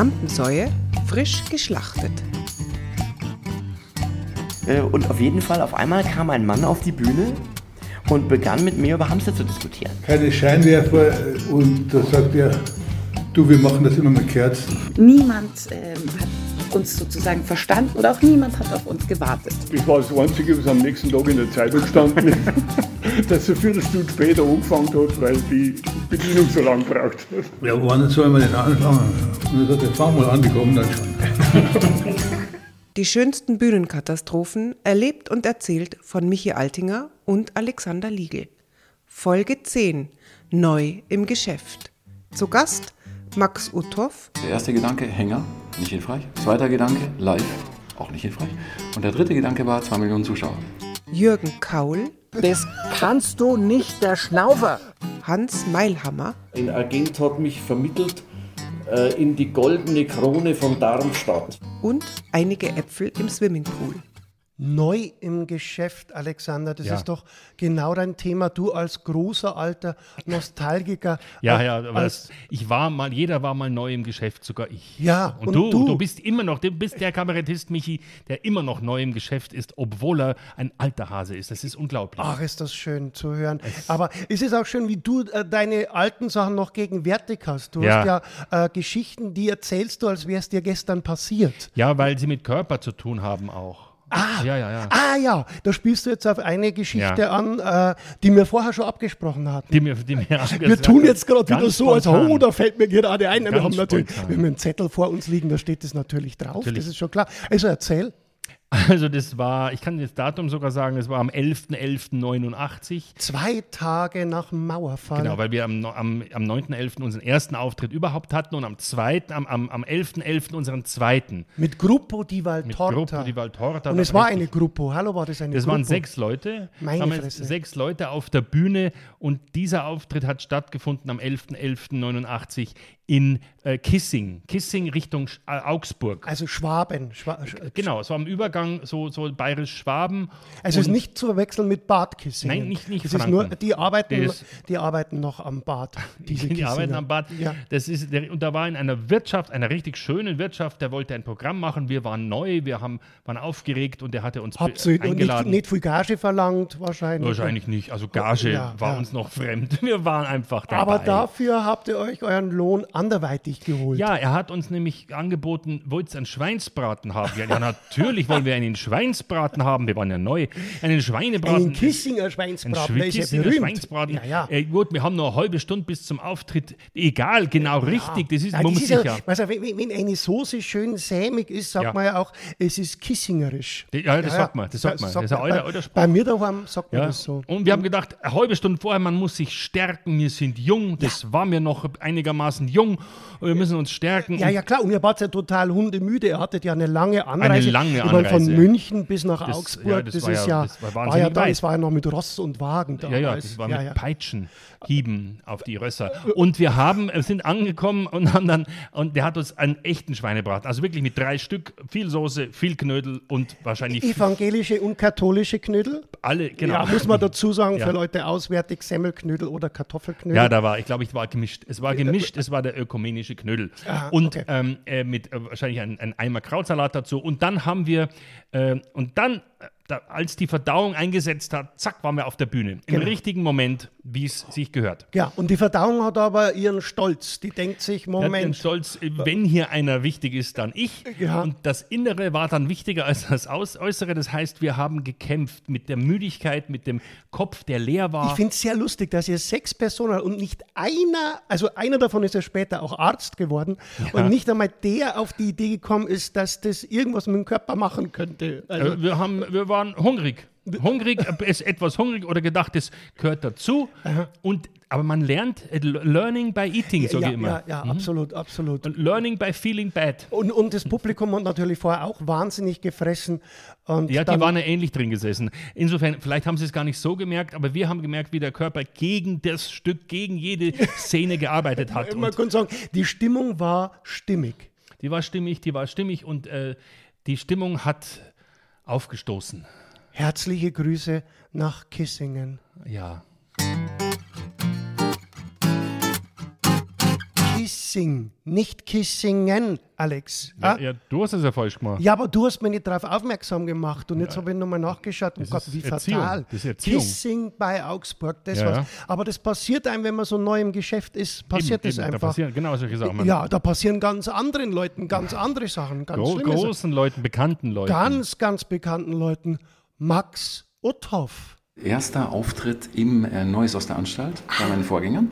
Samtensäue frisch geschlachtet. Äh, und auf jeden Fall, auf einmal kam ein Mann auf die Bühne und begann mit mir über Hamster zu diskutieren. Keine Scheinwerfer und da sagt er, du, wir machen das immer mit Kerzen. Niemand ähm, hat uns sozusagen verstanden oder auch niemand hat auf uns gewartet. Ich war das Einzige, was am nächsten Tag in der Zeitung stand, dass er vier Stunden später angefangen hat, weil die Bedienung so lange braucht. Ja, wann soll man denn anfangen? Und er sagt, fang mal an, die kommen dann schon. Die schönsten Bühnenkatastrophen erlebt und erzählt von Michi Altinger und Alexander Liegel. Folge 10. Neu im Geschäft. Zu Gast Max Uthoff, Der erste Gedanke, Hänger, nicht hilfreich. Zweiter Gedanke, live, auch nicht hilfreich. Und der dritte Gedanke war 2 Millionen Zuschauer. Jürgen Kaul, Das kannst du nicht, der Schnaufer. Hans Meilhammer, Ein Agent hat mich vermittelt in die goldene Krone von Darmstadt. und einige Äpfel im Swimmingpool. Neu im Geschäft, Alexander. Das Ja. ist doch genau dein Thema. Du als großer alter Nostalgiker. Ja, äh, ja, aber als, ich war mal, jeder war mal neu im Geschäft, sogar ich. Ja, und, und du, du- du, bist immer noch, du bist der Kabarettist, Michi, der immer noch neu im Geschäft ist, obwohl er ein alter Hase ist. Das ist unglaublich. Ach, ist das schön zu hören. Aber es ist auch schön, wie du äh, deine alten Sachen noch gegenwärtig hast. Du Ja. hast ja äh, Geschichten, die erzählst du, als wäre es dir gestern passiert. Ja, weil sie mit Körper zu tun haben auch. Ah, Ja, ja, ja. Ah ja, da spielst du jetzt auf eine Geschichte Ja. an, äh, die wir vorher schon abgesprochen hatten. Die mir, die mir Wir tun jetzt gerade wieder so, als oh, da fällt mir gerade ein. Wir haben natürlich, spontan. wir haben einen Zettel vor uns liegen, da steht das natürlich drauf, Natürlich. das ist schon klar. Also erzähl. Also das war, ich kann das Datum sogar sagen, es war am 11.11.89. Zwei Tage nach dem Mauerfall. Genau, weil wir am, am, am 9.11. unseren ersten Auftritt überhaupt hatten und am zweiten, am, am, am 11.11. unseren zweiten. Mit Gruppo di Valtorta. Mit Gruppo di Valtorta. Und es war eine Gruppo. Hallo, war das eine Das Gruppo? waren sechs Leute. Meine Damals Fresse. Sechs Leute auf der Bühne und dieser Auftritt hat stattgefunden am 11.11.89 in äh, Kissing. Kissing Richtung Sch- äh, Augsburg. Also Schwaben. Schwa Sch genau, es war am Übergang so, so bayerisch-Schwaben. Also es ist Und- nicht zu verwechseln mit Bad Kissing. Nein, nicht- nicht Das ist nur, die arbeiten, Das- die arbeiten noch am Bad. Die arbeiten am Bad. Ja. Das ist der, und da war in einer Wirtschaft, einer richtig schönen Wirtschaft, der wollte ein Programm machen. Wir waren neu, wir haben, waren aufgeregt und der hatte uns Habt be- ihr nicht, eingeladen. nicht viel Gage verlangt wahrscheinlich? Wahrscheinlich nicht. Also Gage Ja, war ja. uns noch fremd. Wir waren einfach dabei. Aber dafür habt ihr euch euren Lohn anderweitig geholt. Ja, er hat uns nämlich angeboten, wollt ihr einen Schweinsbraten haben? Ja, natürlich wollen wir einen Schweinsbraten haben. Wir waren ja neu. Einen Schweinebraten. Einen Kissinger Ein Schweinsbraten, ja Kissinger berühmt. Schweinsbraten. Ja, ja. Äh, gut, wir haben noch eine halbe Stunde bis zum Auftritt. Egal, genau richtig. Das ist, Nein, man das muss sich ja, ja. also, wenn, wenn eine Soße schön sämig ist, sagt Ja. man ja auch, es ist kissingerisch. Ja, das sagt man, das sagt man. Das ist ein alter- bei, alter Spruch. bei mir daheim sagt man Ja. das so. Und wir haben gedacht, eine halbe Stunde vorher, man muss sich stärken. Wir sind jung, das war mir noch einigermaßen jung. Wir müssen uns stärken. Ja, ja klar, und ihr wart ja total hundemüde. Ihr hattet ja eine lange Anreise. lange Ich meine, von Anreise. München bis nach Das- Augsburg. ja, das, das war ist ja- ja, das war war ja da, es war ja noch mit Ross und Wagen Ja, ja, damals. das war ja, mit ja. Peitschenhieben auf die Rösser. Und wir haben, äh, sind angekommen und haben dann, und der hat uns einen echten Schweinebraten, also wirklich mit drei Stück, viel Soße, viel Knödel und wahrscheinlich Evangelische und katholische Knödel. alle, genau. Ja, muss man dazu sagen, Ja. für Leute auswärtig Semmelknödel oder Kartoffelknödel. Ja, da war, ich glaube, ich war gemischt. Es war gemischt, es war der ökumenische Knödel. Ah, und okay. ähm, äh, mit äh, wahrscheinlich ein, ein Eimer Krautsalat dazu. Und dann haben wir, äh, und dann, äh, da, als die Verdauung eingesetzt hat, zack, waren wir auf der Bühne. Im Genau. richtigen Moment, wie es sich gehört. Ja, und die Verdauung hat aber ihren Stolz. Die denkt sich, Moment, Stolz, äh, wenn hier einer wichtig ist, dann ich. Ja. Und das Innere war dann wichtiger als das Äußere. Das heißt, wir haben gekämpft mit der Müdigkeit, mit dem Kopf, der leer war. ich finde es sehr lustig, dass ihr sechs Personen und nicht einer, also einer davon ist ja später auch Arzt geworden und nicht einmal der auf die Idee gekommen ist, dass das irgendwas mit dem Körper machen könnte. Also, Äh, wir, haben, wir waren hungrig. Hungrig, äh, ist etwas hungrig oder gedacht, das gehört dazu. Und, aber man lernt, äh, learning by eating, sage ja, ich immer. ja, ja, absolut, absolut. Und learning by feeling bad. Und, und das Publikum hat natürlich vorher auch wahnsinnig gefressen. Und Ja, die waren ja ähnlich drin gesessen. Insofern, vielleicht haben sie es gar nicht so gemerkt, aber wir haben gemerkt, wie der Körper gegen das Stück, gegen jede Szene gearbeitet hat. man kann sagen, die Stimmung war stimmig. die war stimmig, die war stimmig und äh, die Stimmung hat aufgestoßen. Herzliche Grüße nach Kissingen. Ja. Kissing, nicht Kissingen, Alex. Ja, Ah? ja, du hast es ja falsch gemacht. Ja, aber du hast mich nicht darauf aufmerksam gemacht und jetzt habe ich nochmal nachgeschaut. Gott, ist wie Erziehung. fatal. Das ist Erziehung. Kissing bei Augsburg, das ja. Aber das passiert einem, wenn man so neu im Geschäft ist, passiert Eben, das eben, Da einfach. passieren genau solche Sachen. ja, da passieren ganz anderen Leuten ganz andere Sachen, ganz Gro schlimme Sachen. großen Leuten, bekannten Leuten. Ganz, ganz bekannten Leuten. Max Uthoff. Erster Auftritt im äh, Neues aus der Anstalt bei meinen Vorgängern.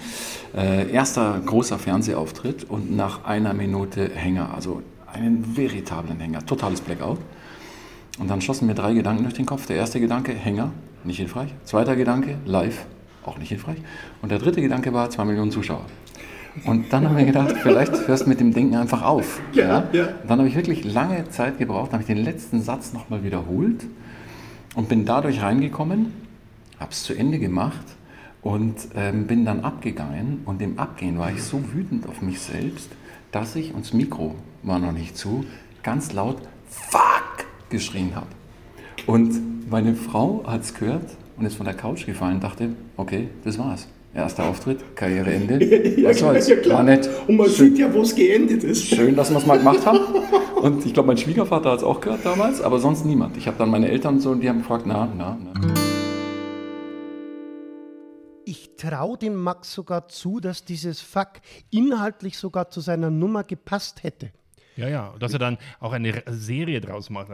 Äh, erster großer Fernsehauftritt und nach einer Minute Hänger, also einen veritablen Hänger, totales Blackout. Und dann schossen mir drei Gedanken durch den Kopf. Der erste Gedanke, Hänger, nicht hilfreich. Zweiter Gedanke, live, auch nicht hilfreich. Und der dritte Gedanke war, zwei Millionen Zuschauer. Und dann haben wir gedacht, vielleicht hörst du mit dem Denken einfach auf. Ja, Und dann habe ich wirklich lange Zeit gebraucht, habe ich den letzten Satz nochmal wiederholt und bin dadurch reingekommen, habe es zu Ende gemacht und ähm, bin dann abgegangen. Und im Abgehen war ich so wütend auf mich selbst, dass ich, und das Mikro war noch nicht zu, ganz laut Fuck geschrien habe. Und meine Frau hat es gehört und ist von der Couch gefallen und dachte, okay, das war's. Erster Auftritt, Karriereende. Was soll's? War nett. Und man Schön- sieht ja, wo es geendet ist. Schön, dass wir es mal gemacht haben. Und ich glaube, mein Schwiegervater hat es auch gehört damals, aber sonst niemand. Ich habe dann meine Eltern und so, und die haben gefragt, na, na, na. Ich traue dem Max sogar zu, dass dieses Fuck inhaltlich sogar zu seiner Nummer gepasst hätte. Ja, ja. Dass er dann auch eine Serie draus macht.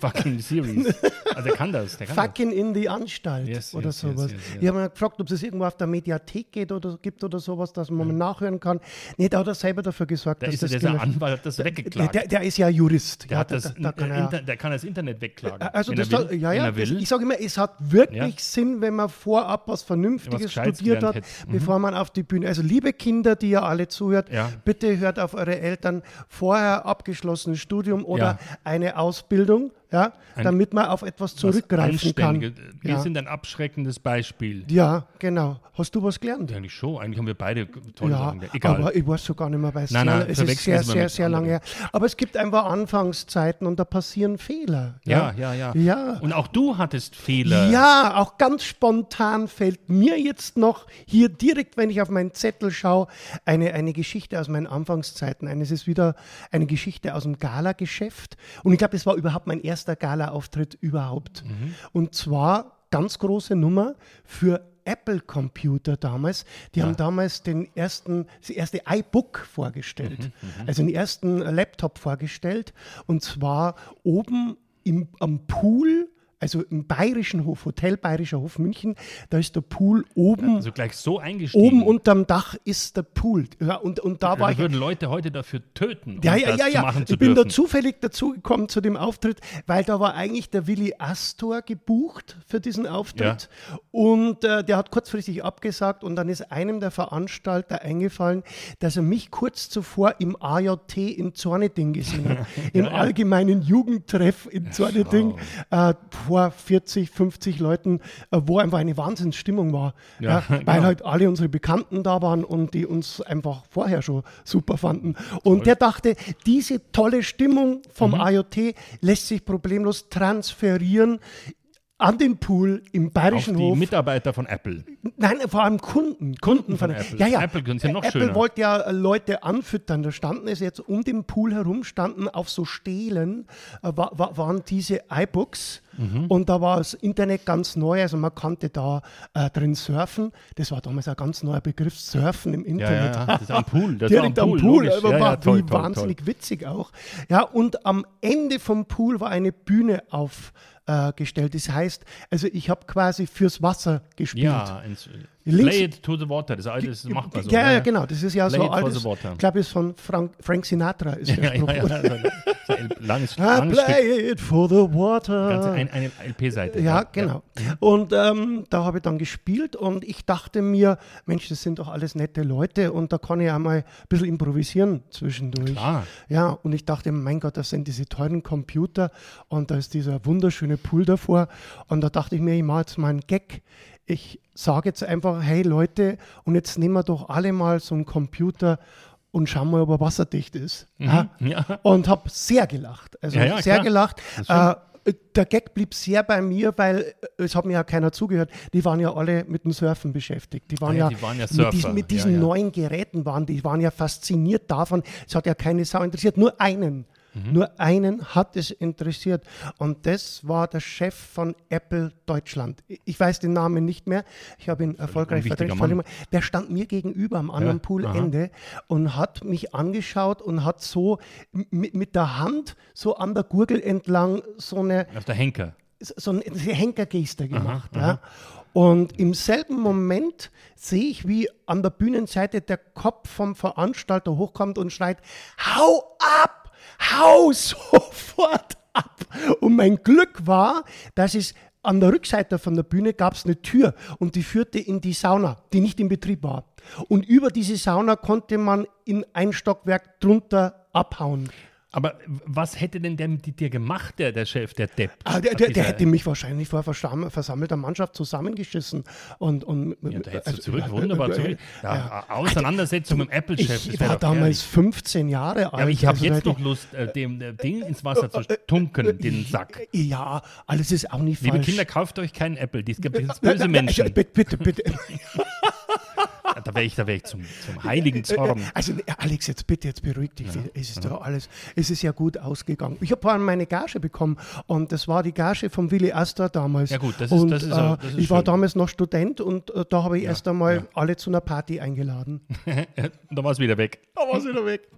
Fucking Series. Also er kann das. Der kann Fucking in die Anstalt Yes, oder yes, sowas. yes. Ich habe mir gefragt, ob es irgendwo auf der Mediathek geht oder gibt oder sowas, dass man mal nachhören kann. Nee, da hat er selber dafür gesorgt, Der dass ist, das gelöscht- Anwalt, hat das weggeklagt. der, der ist ja Jurist. Der, ja, hat da- das, da, da kann er, Inter, der kann das Internet wegklagen. also wenn das er will, ja, ja, das, ich sage immer, es hat wirklich Ja. Sinn, wenn man vorab was Vernünftiges Was studiert hat. Mhm. bevor man auf die Bühne. Also liebe Kinder, die ihr alle zuhört, Ja. bitte hört auf eure Eltern vorher abgeschlossenes Studium oder Ja. eine Ausbildung, ja, Ein- damit man auf etwas Was zurückgreifen kann. Wir Ja. sind ein abschreckendes Beispiel. Ja, genau. Hast du was gelernt? Eigentlich schon. Eigentlich haben wir beide tolle Ja, Sachen. Egal. aber ich weiß so gar nicht mehr, weil es, Nein, nein, es ist sehr, sehr, sehr lange her. Aber es gibt einfach Anfangszeiten und da passieren Fehler. ja, ja, ja, Ja. Und auch du hattest Fehler. Ja, auch ganz spontan fällt mir jetzt noch hier direkt, wenn ich auf meinen Zettel schaue, eine, eine Geschichte aus meinen Anfangszeiten. ein. Es ist wieder eine Geschichte aus dem Gala-Geschäft. Und ich glaube, das war überhaupt mein erster Gala-Auftritt überhaupt. Mhm. Und zwar ganz große Nummer für Apple-Computer damals. Die haben damals den ersten, das erste iBook vorgestellt. Also den ersten Laptop vorgestellt. Und zwar oben im, am Pool, also im Bayerischen Hof, Hotel Bayerischer Hof München, da ist der Pool oben. Also gleich so eingestiegen. Oben unterm Dach ist der Pool. Ja, und, und da war da ich. würden Leute heute dafür töten, um Ja, ja, das ja, zu ja. machen zu Ich bin da zufällig dazugekommen zu dem Auftritt, weil da war eigentlich der Willi Astor gebucht für diesen Auftritt. Und äh, der hat kurzfristig abgesagt und dann ist einem der Veranstalter eingefallen, dass er mich kurz zuvor im AJT in Zorneding gesehen hat. Im allgemeinen Jugendtreff in Zorneding äh, vor 40, 50 Leuten, äh, wo einfach eine Wahnsinnsstimmung war. Ja, Ja, weil genau. halt alle unsere Bekannten da waren und die uns einfach vorher schon super fanden. Und der dachte, diese tolle Stimmung vom Mhm. IoT lässt sich problemlos transferieren an den Pool im Auf Bayerischen die Hof. Mitarbeiter von Apple. Nein, vor allem Kunden. Kunden von Apple. Ja, ja. Apple können ja noch Apple schöner. wollte ja äh, Leute anfüttern. Da standen es jetzt um den Pool herum, standen auf so Stelen, äh, wa wa waren diese iBooks. Mhm. Und da war das Internet ganz neu, also man konnte da äh, drin surfen. Das war damals ein ganz neuer Begriff, Surfen im Internet. ja, das ist ein Pool, das Direkt am Pool, Pool, logisch. aber Ja, war ja, toll, wie toll, wahnsinnig witzig auch. Ja, und am Ende vom Pool war eine Bühne aufgestellt. das heißt, also ich habe quasi fürs Wasser gespielt. Ja, ins, Links- Play it to the water. Das alte ist machbar so. ja, ne? ja, genau. Das ist ja Play so water. Ich glaube, es ist von Frank, Frank Sinatra. Ist der Ja, Spruch. ja, ja. So ein langes, I langes Stück. play it for the water. Ganze ein, eine LP-Seite. Ja, genau. Und ähm, da habe ich dann gespielt und ich dachte mir, Mensch, das sind doch alles nette Leute und da kann ich auch mal ein bisschen improvisieren zwischendurch. Klar. Ja, und ich dachte, mein Gott, das sind diese teuren Computer und da ist dieser wunderschöne Pool davor. Und da dachte ich mir, ich mache jetzt mal einen Gag. Ich sage jetzt einfach, hey Leute, und jetzt nehmen wir doch alle mal so einen Computer und schauen mal, ob er wasserdicht ist. Ja? ja. Und habe sehr gelacht. Also Ja, ja, sehr klar. gelacht. Äh, der Gag blieb sehr bei mir, weil äh, es hat mir ja keiner zugehört. Die waren ja alle mit dem Surfen beschäftigt. Die waren, ja, die waren mit diesen, mit diesen neuen Geräten waren, die waren ja fasziniert davon. Es hat ja keine Sau interessiert, nur einen. Mhm. Nur einen hat es interessiert. Und das war der Chef von Apple Deutschland. Ich weiß den Namen nicht mehr. Ich habe ihn erfolgreich. Mann. Der stand mir gegenüber am anderen Ja, Poolende und hat mich angeschaut und hat so mit, mit der Hand so an der Gurgel entlang so eine, Auf der Henker. so eine Henkergeste gemacht. ja. Und im selben Moment sehe ich, wie an der Bühnenseite der Kopf vom Veranstalter hochkommt und schreit, hau ab! Hau sofort ab! Und mein Glück war, dass es an der Rückseite von der Bühne gab es eine Tür und die führte in die Sauna, die nicht in Betrieb war. Und über diese Sauna konnte man in ein Stockwerk drunter abhauen. Aber was hätte denn der mit dir gemacht, der, der Chef, der Depp? Ah, der, der, der hätte mich wahrscheinlich vor versam- versammelter Mannschaft zusammengeschissen. Und, und, Ja, da hättest also, du zurück, wunderbar äh, zurück. Ja, Auseinandersetzung mit dem Apple-Chef. Ich war damals 15 Jahre alt. Ja, aber ich habe also jetzt noch Lust, äh, dem äh, Ding ins Wasser zu tunken, den Sack. Ja, alles ist auch nicht Liebe falsch. Kinder, kauft euch keinen Apple. Es gibt böse Menschen. Bitte, bitte, bitte. Da wäre ich, da wär ich zum, zum heiligen Zorn. Also äh, Alex, jetzt bitte, jetzt beruhig dich. Es ist doch alles, es ist ja gut ausgegangen. Ich habe vor allem meine Gage bekommen und das war die Gage von Willi Astor damals. Ja gut, das ist- und, das ist äh, auch- das ist Ich war schön. damals noch Student und äh, da habe ich erst einmal alle zu einer Party eingeladen. da war es wieder weg. Da war es wieder weg.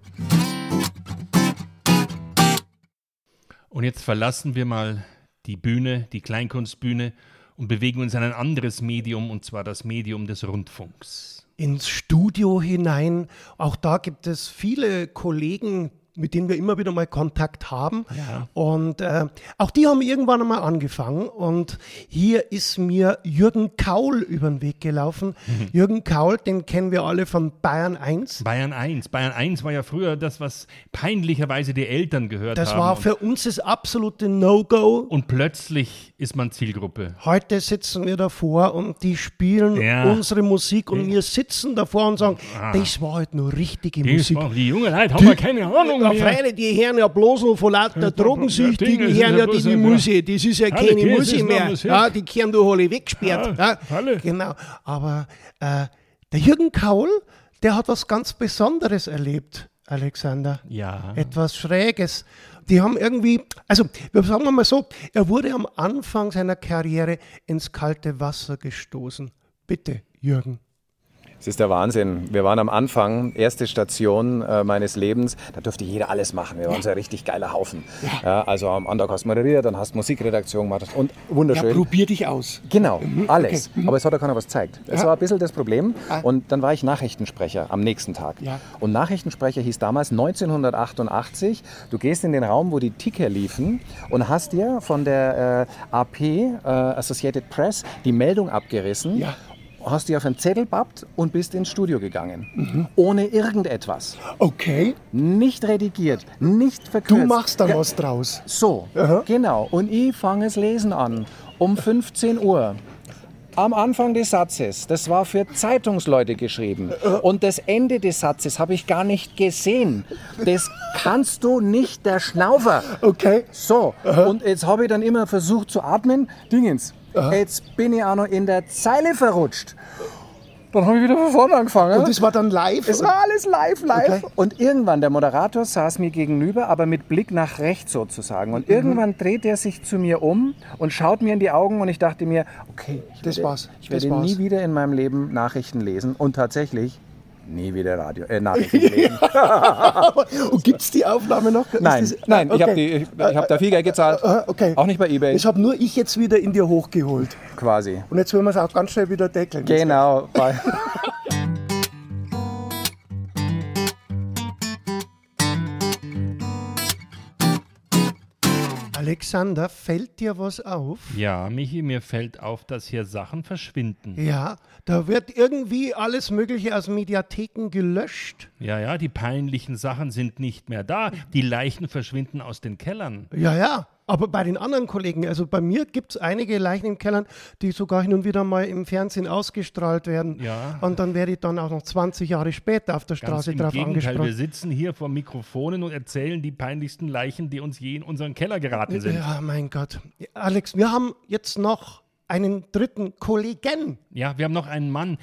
Und jetzt verlassen wir mal die Bühne, die Kleinkunstbühne und bewegen uns in ein anderes Medium, und zwar das Medium des Rundfunks. Ins Studio hinein. Auch da gibt es viele Kollegen, mit denen wir immer wieder mal Kontakt haben. Und äh, auch die haben irgendwann einmal angefangen. Und hier ist mir Jürgen Kaul über den Weg gelaufen. Jürgen Kaul, den kennen wir alle von Bayern 1. Bayern 1. Bayern 1 war ja früher das, was peinlicherweise die Eltern gehört Das haben. war und, für uns das absolute No-Go. und plötzlich ist man Zielgruppe. Heute sitzen wir davor und die spielen Ja. unsere Musik und wir sitzen davor und sagen, das war halt nur richtige Die, Musik. die jungen Leute haben ja keine Ahnung Ja. Freilich, die hören ja bloß noch von lauter Drogensüchtigen, das hören ja die, die ein- Musik. Das ist ja keine nur mehr. Ja, die kehren du alle weggesperrt. Ja. Genau. Aber äh, der Jürgen Kaul, der hat was ganz Besonderes erlebt, Alexander. Ja. Etwas Schräges. Die haben irgendwie, also wir sagen wir mal so, er wurde am Anfang seiner Karriere ins kalte Wasser gestoßen. Bitte, Jürgen. Es ist der Wahnsinn. Wir waren am Anfang, erste Station äh, meines Lebens, da durfte jeder alles machen. Wir waren so ein richtig geiler Haufen. Ja. also am Anfang hast du moderiert, dann hast du Musikredaktion gemacht und wunderschön. probier dich aus. Genau, alles. okay. Mhm. Aber es hat ja keiner was gezeigt. Das Ja. war ein bisschen das Problem. Und dann war ich Nachrichtensprecher am nächsten Tag. Ja. Und Nachrichtensprecher hieß damals 1988, du gehst in den Raum, wo die Ticker liefen und hast dir von der äh, AP, äh, Associated Press, die Meldung abgerissen. Ja. Hast dir auf einen Zettel pappt und bist ins Studio gegangen. Ohne irgendetwas. Okay, Nicht redigiert, nicht verkürzt. Du machst da Ge- was draus. so, Aha. genau. Und ich fange das Lesen an. Um 15 Uhr. Am Anfang des Satzes, das war für Zeitungsleute geschrieben. Und das Ende des Satzes habe ich gar nicht gesehen. Das kannst du nicht, der Schnaufer. okay. So, und jetzt habe ich dann immer versucht zu atmen. Dingens, jetzt bin ich auch noch in der Zeile verrutscht. Dann habe ich wieder von vorne angefangen. Und das war dann live? Es war alles live, live. Okay. Und irgendwann, der Moderator saß mir gegenüber, aber mit Blick nach rechts sozusagen. Mhm. Und irgendwann dreht er sich zu mir um und schaut mir in die Augen und ich dachte mir, okay, ich Das werde, war's. Ich werde nie wieder in meinem Leben Nachrichten lesen. Und tatsächlich nie wieder Radio, äh, Nachrichten lesen. Und gibt es die Aufnahme noch? Ist nein, das- nein, ich habe Okay. ich, ich hab da viel Geld gezahlt. Ah, okay. Auch nicht bei Ebay, Das habe nur ich jetzt wieder in dir hochgeholt. quasi. Und jetzt wollen wir es auch ganz schnell wieder deckeln. Genau. Alexander, fällt dir was auf? Ja, Michi, mir fällt auf, dass hier Sachen verschwinden. Ja, da wird irgendwie alles Mögliche aus Mediatheken gelöscht. Ja, ja, die peinlichen Sachen sind nicht mehr da. Die Leichen verschwinden aus den Kellern. Ja, ja. Aber bei den anderen Kollegen, also bei mir gibt es einige Leichen in Kellern, die sogar hin und wieder mal im Fernsehen ausgestrahlt werden. Ja. Und dann werde ich dann auch noch 20 Jahre später auf der Straße im drauf Gegenteil, wir angesprochen. sitzen hier vor Mikrofonen und erzählen die peinlichsten Leichen, die uns je in unseren Keller geraten sind. Ja, mein Gott. Alex, wir haben jetzt noch einen dritten Kollegen. Ja, wir haben noch einen Mann.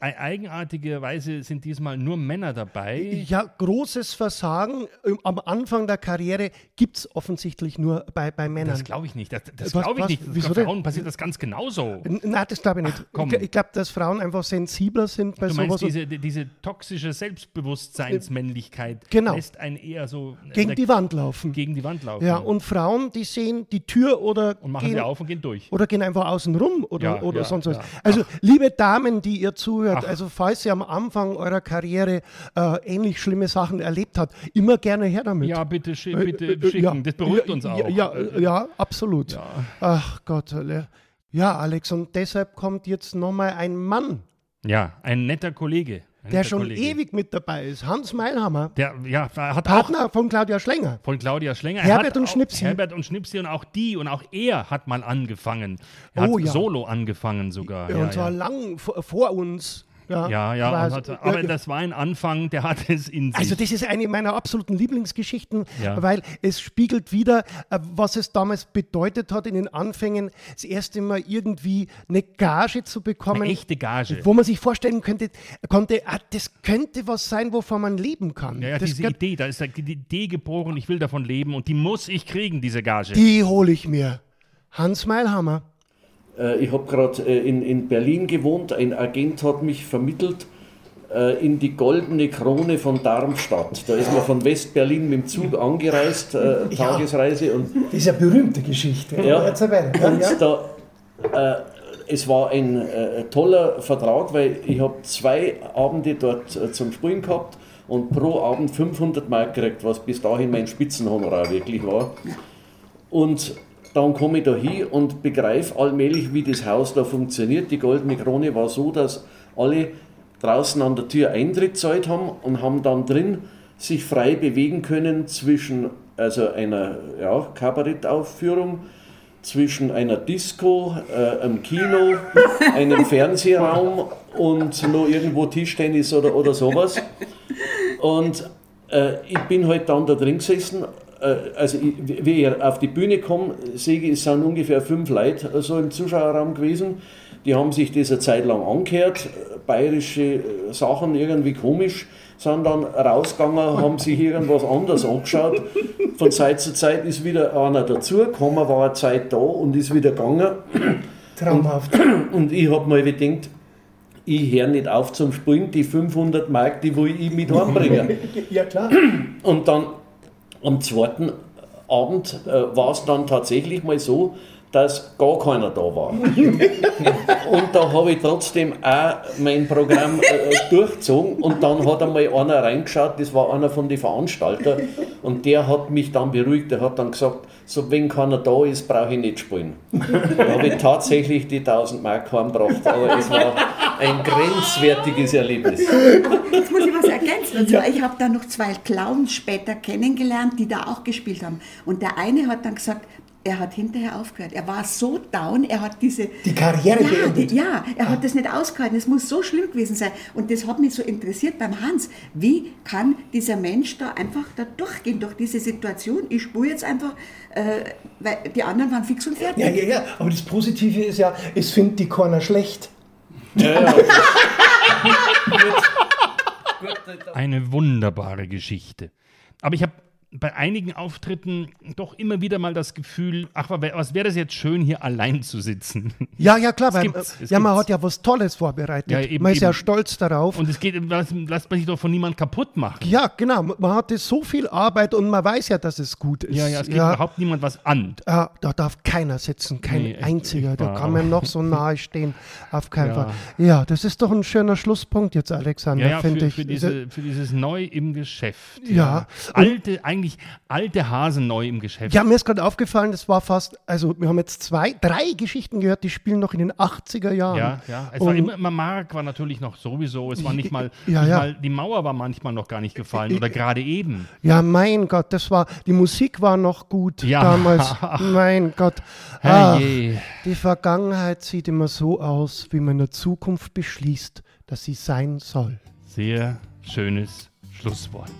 Eigenartigerweise sind diesmal nur Männer dabei. Ja, großes Versagen. Ähm, Am Anfang der Karriere gibt es offensichtlich nur bei, bei Männern. Das glaube ich nicht. Das, das glaube ich was? nicht. Wieso denn? Frauen passiert das ganz genauso. Nein, das glaube ich nicht. komm. ich ich glaube, dass Frauen einfach sensibler sind bei Du meinst sowas. diese, die- diese toxische Selbstbewusstseinsmännlichkeit Genau. lässt einen eher so gegen die Wand laufen. gegen die Wand laufen. Ja, und Frauen, die sehen die Tür oder Und machen gehen, sie auf und gehen durch. oder gehen einfach außen rum oder, Ja, oder ja, sonst was. ja. Also, liebe Damen, die ihr zuhört, Ach. also falls ihr am Anfang eurer Karriere äh, ähnlich schlimme Sachen erlebt habt, immer gerne her damit. Ja, bitte, schi Äh, bitte äh, schicken. ja, das beruhigt uns auch. Ja, Äh, ja, absolut. Ach Gott. äh, Ja, Alex, und deshalb kommt jetzt nochmal ein Mann, ja, ein netter Kollege. Ein der schon Kollege. ewig mit dabei ist, Hans Meilhammer, Der ja, hat auch Partner von Claudia Schlenger. von Claudia Schlenger. Er Herbert und auch- Schnipsi. Herbert und Schnipsi und auch die und auch er hat mal angefangen. Er Oh, hat ja. solo angefangen sogar. Ja, Ja, und zwar ja. lang vor, vor uns. Ja, Ja, ja, hat, aber Ja, das war ein Anfang, der hat es in sich. Also das ist eine meiner absoluten Lieblingsgeschichten, Ja. weil es spiegelt wieder, äh, was es damals bedeutet hat in den Anfängen, das erste Mal irgendwie eine Gage zu bekommen. Eine echte Gage. Wo man sich vorstellen könnte, konnte, ah, das könnte was sein, wovon man leben kann. ja, diese Idee, da ist die Idee geboren, ich will davon leben und die muss ich kriegen, diese Gage. die hole ich mir. Hans Meilhammer. Äh, Ich habe gerade äh, in, in Berlin gewohnt. Ein Agent hat mich vermittelt äh, in die goldene Krone von Darmstadt. Da ist man von West-Berlin mit dem Zug angereist, äh, Tagesreise. Und, Das ist eine berühmte Geschichte. ja, und da, äh, es war ein äh, toller Vertrag, weil ich habe zwei Abende dort zum Spielen gehabt und pro Abend 500 Mark gekriegt, was bis dahin mein Spitzenhonorar wirklich war. Und dann komme ich da hin und begreife allmählich, wie das Haus da funktioniert. Die Goldene Krone war so, dass alle draußen an der Tür Eintritt zahlt haben und haben dann drin sich frei bewegen können zwischen also einer ja, Kabarettaufführung, zwischen einer Disco, äh, einem Kino, einem Fernsehraum und noch irgendwo Tischtennis oder, oder sowas. Und äh, ich bin halt dann da drin gesessen. Äh, also, ich, wie ich auf die Bühne komme, sehe ich, es sind ungefähr fünf Leute so im Zuschauerraum gewesen. Die haben sich das eine Zeit lang angehört, bayerische äh, Sachen irgendwie komisch, sind dann rausgegangen, haben sich irgendwas anderes angeschaut. Von Zeit zu Zeit ist wieder einer dazugekommen, war eine Zeit da und ist wieder gegangen. Traumhaft. Und ich habe mal gedacht, ich höre nicht auf zum Spielen, die 500 Mark, die will ich mit heimbringen. Ja, klar. Und dann am zweiten Abend äh, war es dann tatsächlich mal so, dass gar keiner da war. und da habe ich trotzdem auch mein Programm äh, durchgezogen und dann hat einmal einer reingeschaut, das war einer von den Veranstaltern und der hat mich dann beruhigt, der hat dann gesagt, so wenn keiner da ist, brauche ich nicht spielen. Da habe ich tatsächlich die 1000 Mark heimgebracht, aber es war ein grenzwertiges Erlebnis. Ergänzen. Und zwar, ich habe da noch zwei Clowns später kennengelernt, die da auch gespielt haben. Und der eine hat dann gesagt, er hat hinterher aufgehört. Er war so down, er hat diese... Die Karriere ja, beendet. die, ja, er hat das nicht ausgehalten. Es muss so schlimm gewesen sein. Und das hat mich so interessiert beim Hans. Wie kann dieser Mensch da einfach da durchgehen, durch diese Situation? Ich spüre jetzt einfach, äh, weil die anderen waren fix und fertig. Ja, ja, ja. Aber das Positive ist ja, es findet die Corner schlecht. Eine wunderbare Geschichte. Aber ich habe bei einigen Auftritten doch immer wieder mal das Gefühl, ach, was wäre das jetzt schön, hier allein zu sitzen. Ja, ja, klar, weil es ja, man hat ja was Tolles vorbereitet. Ja, eben, man ist ja eben. stolz darauf. Und es geht, lasst lasst man sich doch von niemandem kaputt machen. ja, genau. Man hatte so viel Arbeit und man weiß ja, dass es gut ist. Ja, ja, es geht überhaupt niemand was an. Ja, da darf keiner sitzen, kein Nee, einziger. Da kann man noch so nahe stehen. Auf keinen Ja. Fall. Ja, das ist doch ein schöner Schlusspunkt jetzt, Alexander, Ja, ja, finde ich. für, diese, für dieses Neu im Geschäft. Ja. Alte, eigentlich eigentlich alte Hasen neu im Geschäft. Ja, mir ist gerade aufgefallen, das war fast, also wir haben jetzt zwei, drei Geschichten gehört, die spielen noch in den 80er Jahren. Ja, ja. Es Und- war immer, Mark war natürlich noch sowieso. Es war nicht mal, Ja, nicht ja. mal die Mauer war manchmal noch gar nicht gefallen oder gerade eben. Ja, mein Gott, das war, die Musik war noch gut Ja. damals. mein Gott. Ach, die Vergangenheit sieht immer so aus, wie man in der Zukunft beschließt, dass sie sein soll. Sehr schönes Schlusswort.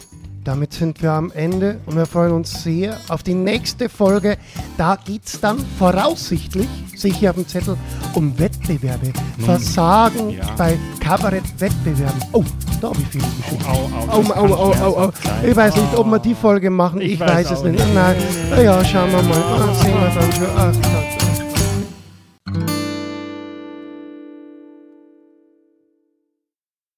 Damit sind wir am Ende und wir freuen uns sehr auf die nächste Folge. Da geht es dann voraussichtlich, sehe ich hier auf dem Zettel, um Wettbewerbe. Nun, Versagen ja. bei Kabarettwettbewerben. Oh, da habe ich viele Geschichten. Au, au, Au, au, au, au. Ich weiß nicht, ob wir die Folge machen. Ich Ich, weiß weiß, es nicht. nicht. Nein. Ja, schauen wir mal. Ah, sehen wir dann. Ach Gott.